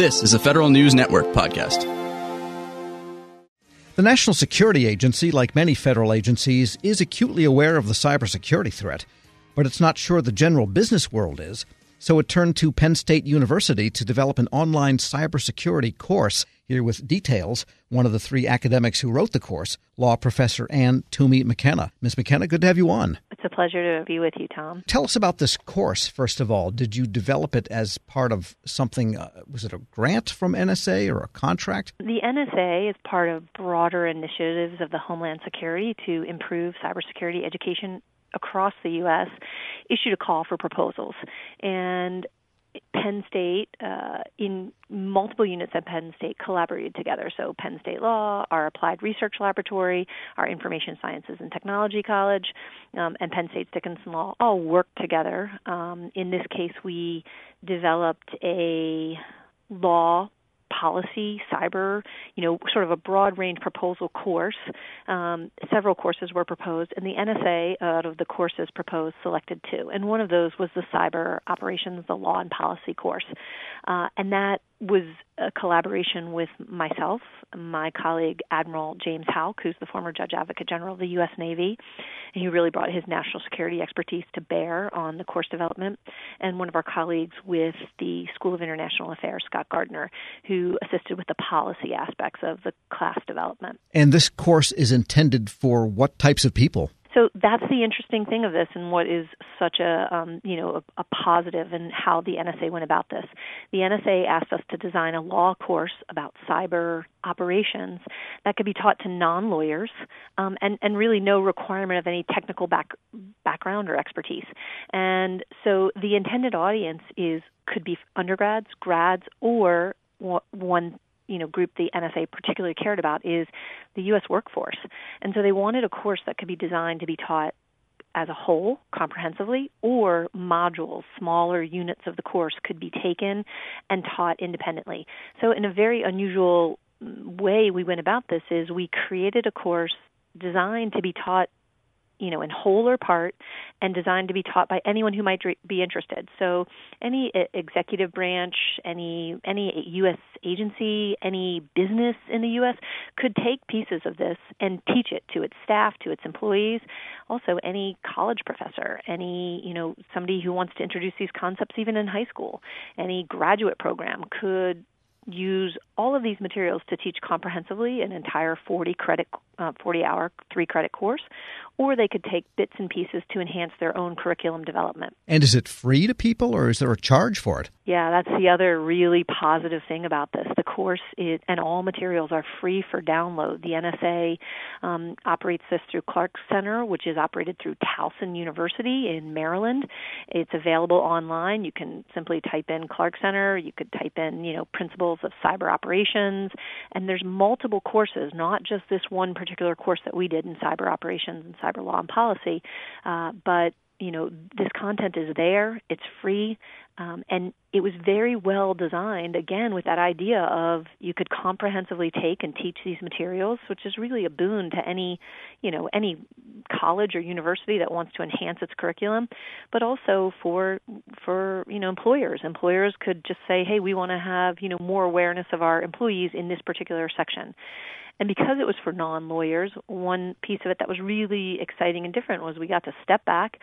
This is a Federal News Network podcast. The National Security Agency, like many federal agencies, is acutely aware of the cybersecurity threat, but it's not sure the general business world is. So it turned to Penn State University to develop an online cybersecurity course. Here with details, one of the three academics who wrote the course, law professor Anne Toomey McKenna. Ms. McKenna, good to have you on. It's a pleasure to be with you, Tom. Tell us about this course, first of all. Did you develop it as part of something, uh, was it a grant from NSA or a contract? The NSA is part of broader initiatives of the Homeland Security to improve cybersecurity education across the U.S. issued a call for proposals. And Penn State, uh, in multiple units at Penn State, collaborated together. So, Penn State Law, our Applied Research Laboratory, our Information Sciences and Technology College, um, and Penn State's Dickinson Law all worked together. Um, in this case, we developed a law policy, cyber, you know, sort of a broad range proposal course. Um, several courses were proposed, and the NSA, out of the courses proposed, selected two. And one of those was the cyber operations, the law and policy course. Uh, and that was a collaboration with myself, my colleague Admiral James Houck, who's the former Judge Advocate General of the U.S. Navy, and he really brought his national security expertise to bear on the course development, and one of our colleagues with the School of International Affairs, Scott Gartner, who assisted with the policy aspects of the class development. And this course is intended for what types of people? So that's the interesting thing of this, and what is such a um, you know a, a positive in how the NSA went about this. The NSA asked us to design a law course about cyber operations that could be taught to non-lawyers, um, and and really no requirement of any technical back, background or expertise. And so the intended audience is could be undergrads, grads, or one you know group the NSA particularly cared about is the U.S. workforce, and so they wanted a course that could be designed to be taught as a whole comprehensively or modules smaller units of the course could be taken and taught independently so in a very unusual way we went about this is we created a course designed to be taught you know, in whole or part, and designed to be taught by anyone who might be interested. So, any executive branch, any any U.S. agency, any business in the U.S. could take pieces of this and teach it to its staff, to its employees. Also, any college professor, any you know somebody who wants to introduce these concepts even in high school, any graduate program could use of these materials to teach comprehensively an entire 40 credit uh, 40 hour 3 credit course or they could take bits and pieces to enhance their own curriculum development. And is it free to people or is there a charge for it? Yeah, that's the other really positive thing about this. The course is, and all materials are free for download. The NSA um, operates this through Clark Center, which is operated through Towson University in Maryland. It's available online. You can simply type in Clark Center. You could type in, you know, principles of cyber operations, and there's multiple courses, not just this one particular course that we did in cyber operations and cyber law and policy, uh, but you know this content is there it's free um, and it was very well designed again with that idea of you could comprehensively take and teach these materials which is really a boon to any you know any college or university that wants to enhance its curriculum but also for for you know employers. Employers could just say hey we want to have you know more awareness of our employees in this particular section. And because it was for non lawyers, one piece of it that was really exciting and different was we got to step back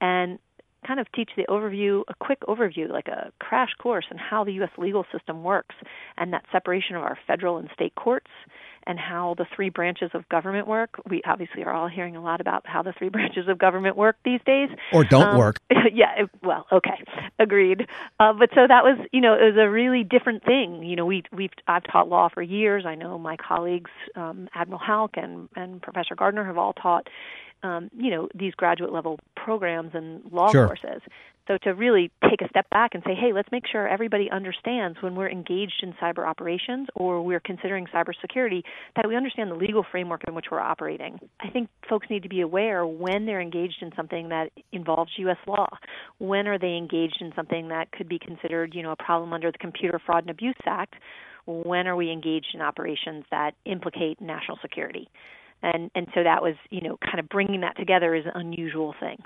and kind of teach the overview, a quick overview, like a crash course on how the U.S. legal system works and that separation of our federal and state courts and how the three branches of government work. We obviously are all hearing a lot about how the three branches of government work these days. Or don't um, work. yeah, well, okay, agreed. Uh, but so that was, you know, it was a really different thing. You know, we we've I've taught law for years. I know my colleagues, um, Admiral Houck and and Professor Gartner, have all taught um, you know these graduate level programs and law sure. courses. So to really take a step back and say, hey, let's make sure everybody understands when we're engaged in cyber operations or we're considering cybersecurity that we understand the legal framework in which we're operating. I think folks need to be aware when they're engaged in something that involves U.S. law. When are they engaged in something that could be considered, you know, a problem under the Computer Fraud and Abuse Act? When are we engaged in operations that implicate national security? And and so that was you know kind of bringing that together is an unusual thing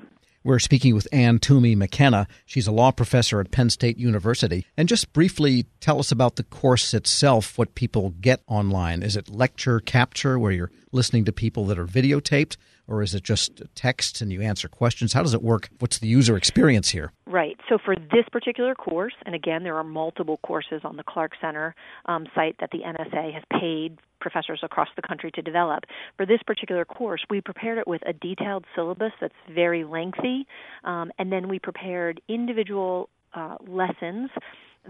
We're speaking with Anne Toomey McKenna. She's a law professor at Penn State University. And just briefly tell us about the course itself, what people get online. Is it lecture capture where you're listening to people that are videotaped? Or is it just text and you answer questions? How does it work? What's the user experience here? Right. So for this particular course, and again, there are multiple courses on the Clark Center um, site that the NSA has paid professors across the country to develop. For this particular course, we prepared it with a detailed syllabus that's very lengthy, um, and then we prepared individual uh, lessons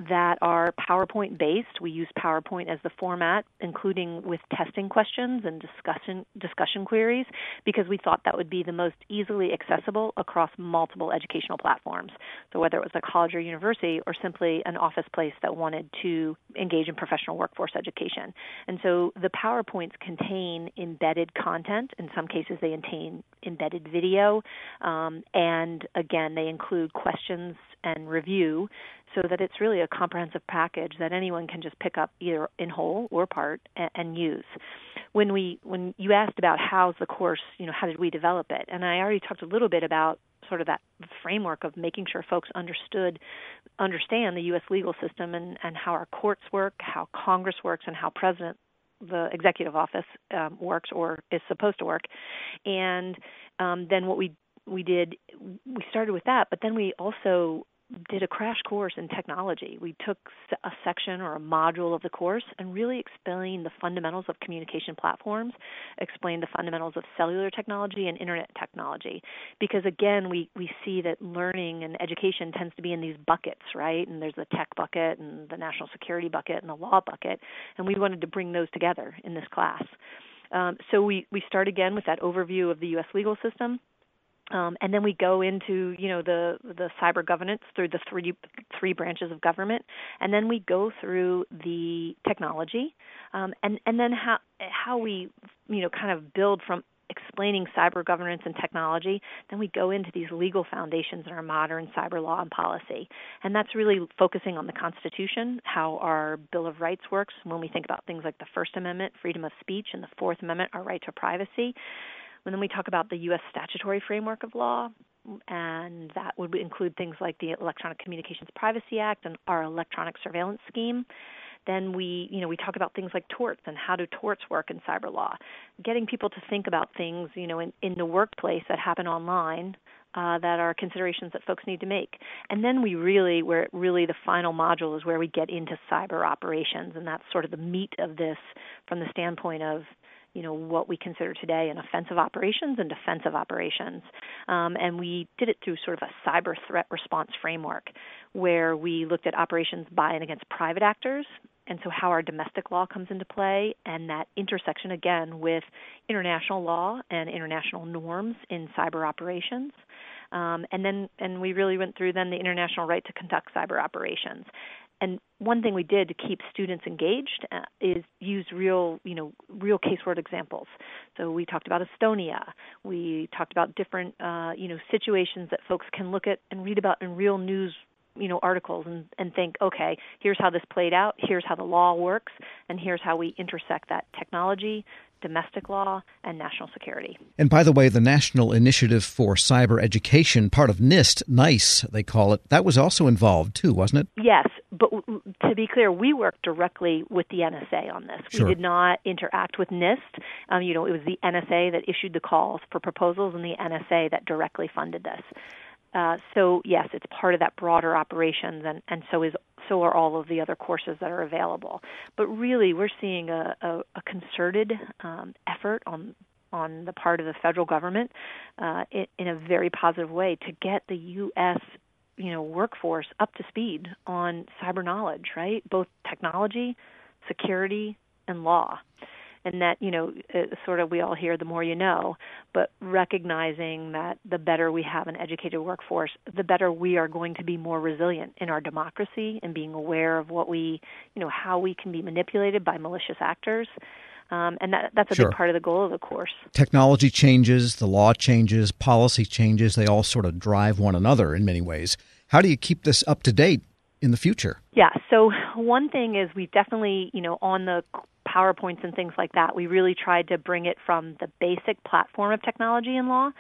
that are PowerPoint based. We use PowerPoint as the format, including with testing questions and discussion discussion queries, because we thought that would be the most easily accessible across multiple educational platforms. So whether it was a college or university or simply an office place that wanted to engage in professional workforce education. And so the PowerPoints contain embedded content. In some cases, they contain embedded video, um, and again, they include questions and review so that it's really a comprehensive package that anyone can just pick up either in whole or part and, and use. When we when you asked about how's the course, you know, how did we develop it? And I already talked a little bit about sort of that framework of making sure folks understood understand the US legal system and, and how our courts work, how Congress works and how president the executive office um, works or is supposed to work. And um, then what we we did we started with that, but then we also did a crash course in technology. We took a section or a module of the course and really explained the fundamentals of communication platforms, explained the fundamentals of cellular technology and internet technology. Because again, we, we see that learning and education tends to be in these buckets, right? And there's the tech bucket and the national security bucket and the law bucket. And we wanted to bring those together in this class. Um, so we, we start again with that overview of the U.S. legal system um, and then we go into you know the the cyber governance through the three three branches of government, and then we go through the technology, um, and and then how how we you know kind of build from explaining cyber governance and technology, then we go into these legal foundations in our modern cyber law and policy. And that's really focusing on the Constitution, how our Bill of Rights works when we think about things like the First Amendment, freedom of speech, and the Fourth Amendment, our right to privacy. And then we talk about the U.S. statutory framework of law, and that would include things like the Electronic Communications Privacy Act and our electronic surveillance scheme. Then we, you know, we talk about things like torts and how do torts work in cyber law. Getting people to think about things, you know, in, in the workplace that happen online uh, that are considerations that folks need to make. And then we really, where really the final module is where we get into cyber operations, and that's sort of the meat of this from the standpoint of you know what we consider today an offensive operations and defensive operations, um, and we did it through sort of a cyber threat response framework, where we looked at operations by and against private actors, and so how our domestic law comes into play, and that intersection again with international law and international norms in cyber operations. Um, and then and we really went through then the international right to conduct cyber operations and one thing we did to keep students engaged uh, is use real, you know, real case word examples. So we talked about Estonia. We talked about different, uh, you know, situations that folks can look at and read about in real news you know articles and and think okay here's how this played out here's how the law works and here's how we intersect that technology domestic law, and national security. And by the way, the National Initiative for Cyber Education, part of NIST, NICE, they call it, that was also involved too, wasn't it? Yes, but to be clear, we worked directly with the NSA on this. Sure. We did not interact with NIST. Um, you know, it was the NSA that issued the calls for proposals and the NSA that directly funded this. Uh, so yes, it's part of that broader operations, and, and so is so are all of the other courses that are available. But really, we're seeing a, a, a concerted um, effort on on the part of the federal government uh, in, in a very positive way to get the U.S. you know workforce up to speed on cyber knowledge, right? Both technology, security, and law and that you know sort of we all hear the more you know but recognizing that the better we have an educated workforce the better we are going to be more resilient in our democracy and being aware of what we you know how we can be manipulated by malicious actors um, and that, that's a sure. big part of the goal of the course. Technology changes, the law changes, policy changes. They all sort of drive one another in many ways. How do you keep this up to date in the future? Yeah, so one thing is we definitely, you know, on the PowerPoints and things like that, we really tried to bring it from the basic platform of technology and law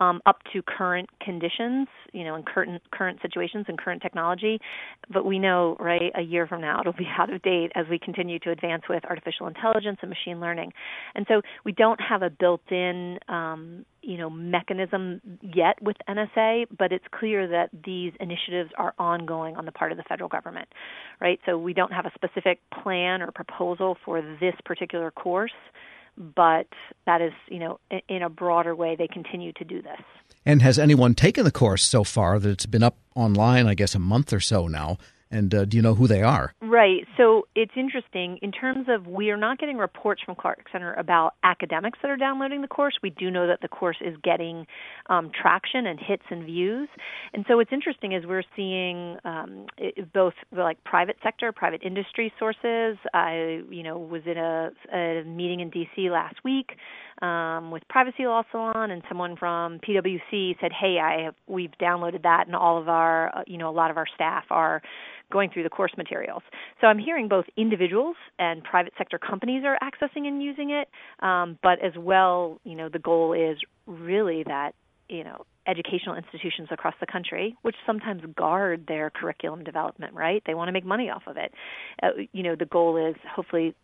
um, up to current conditions, you know, in current current situations and current technology. But we know, right, a year from now it'll be out of date as we continue to advance with artificial intelligence and machine learning. And so we don't have a built-in um, you know mechanism yet with NSA, but it's clear that these initiatives are ongoing on the part of the federal government, right? So we don't have a specific plan or proposal for this particular course, but that is, you know, in a broader way, they continue to do this. And has anyone taken the course so far that it's been up online, I guess, a month or so now? And uh, do you know who they are? Right. So it's interesting in terms of we are not getting reports from Clark Center about academics that are downloading the course. We do know that the course is getting um, traction and hits and views. And so what's interesting is we're seeing um, it, both like private sector, private industry sources. I, you know, was in a, a meeting in D.C. last week um, with Privacy Law Salon, and someone from PwC said, "Hey, I have, we've downloaded that, and all of our, uh, you know, a lot of our staff are going through the course materials." So I'm hearing both individuals and private sector companies are accessing and using it, um, but as well, you know, the goal is really that you know educational institutions across the country, which sometimes guard their curriculum development, right? They want to make money off of it. Uh, you know, the goal is hopefully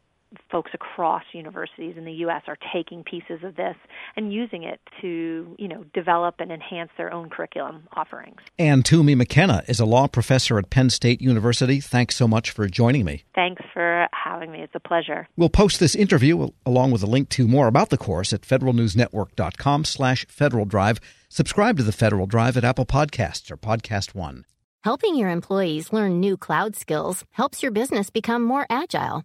folks across universities in the U.S. are taking pieces of this and using it to, you know, develop and enhance their own curriculum offerings. Anne Toomey McKenna is a law professor at Penn State University. Thanks so much for joining me. Thanks for having me. It's a pleasure. We'll post this interview along with a link to more about the course at federalnewsnetwork.com slash Federal Drive. Subscribe to the Federal Drive at Apple Podcasts or Podcast One. Helping your employees learn new cloud skills helps your business become more agile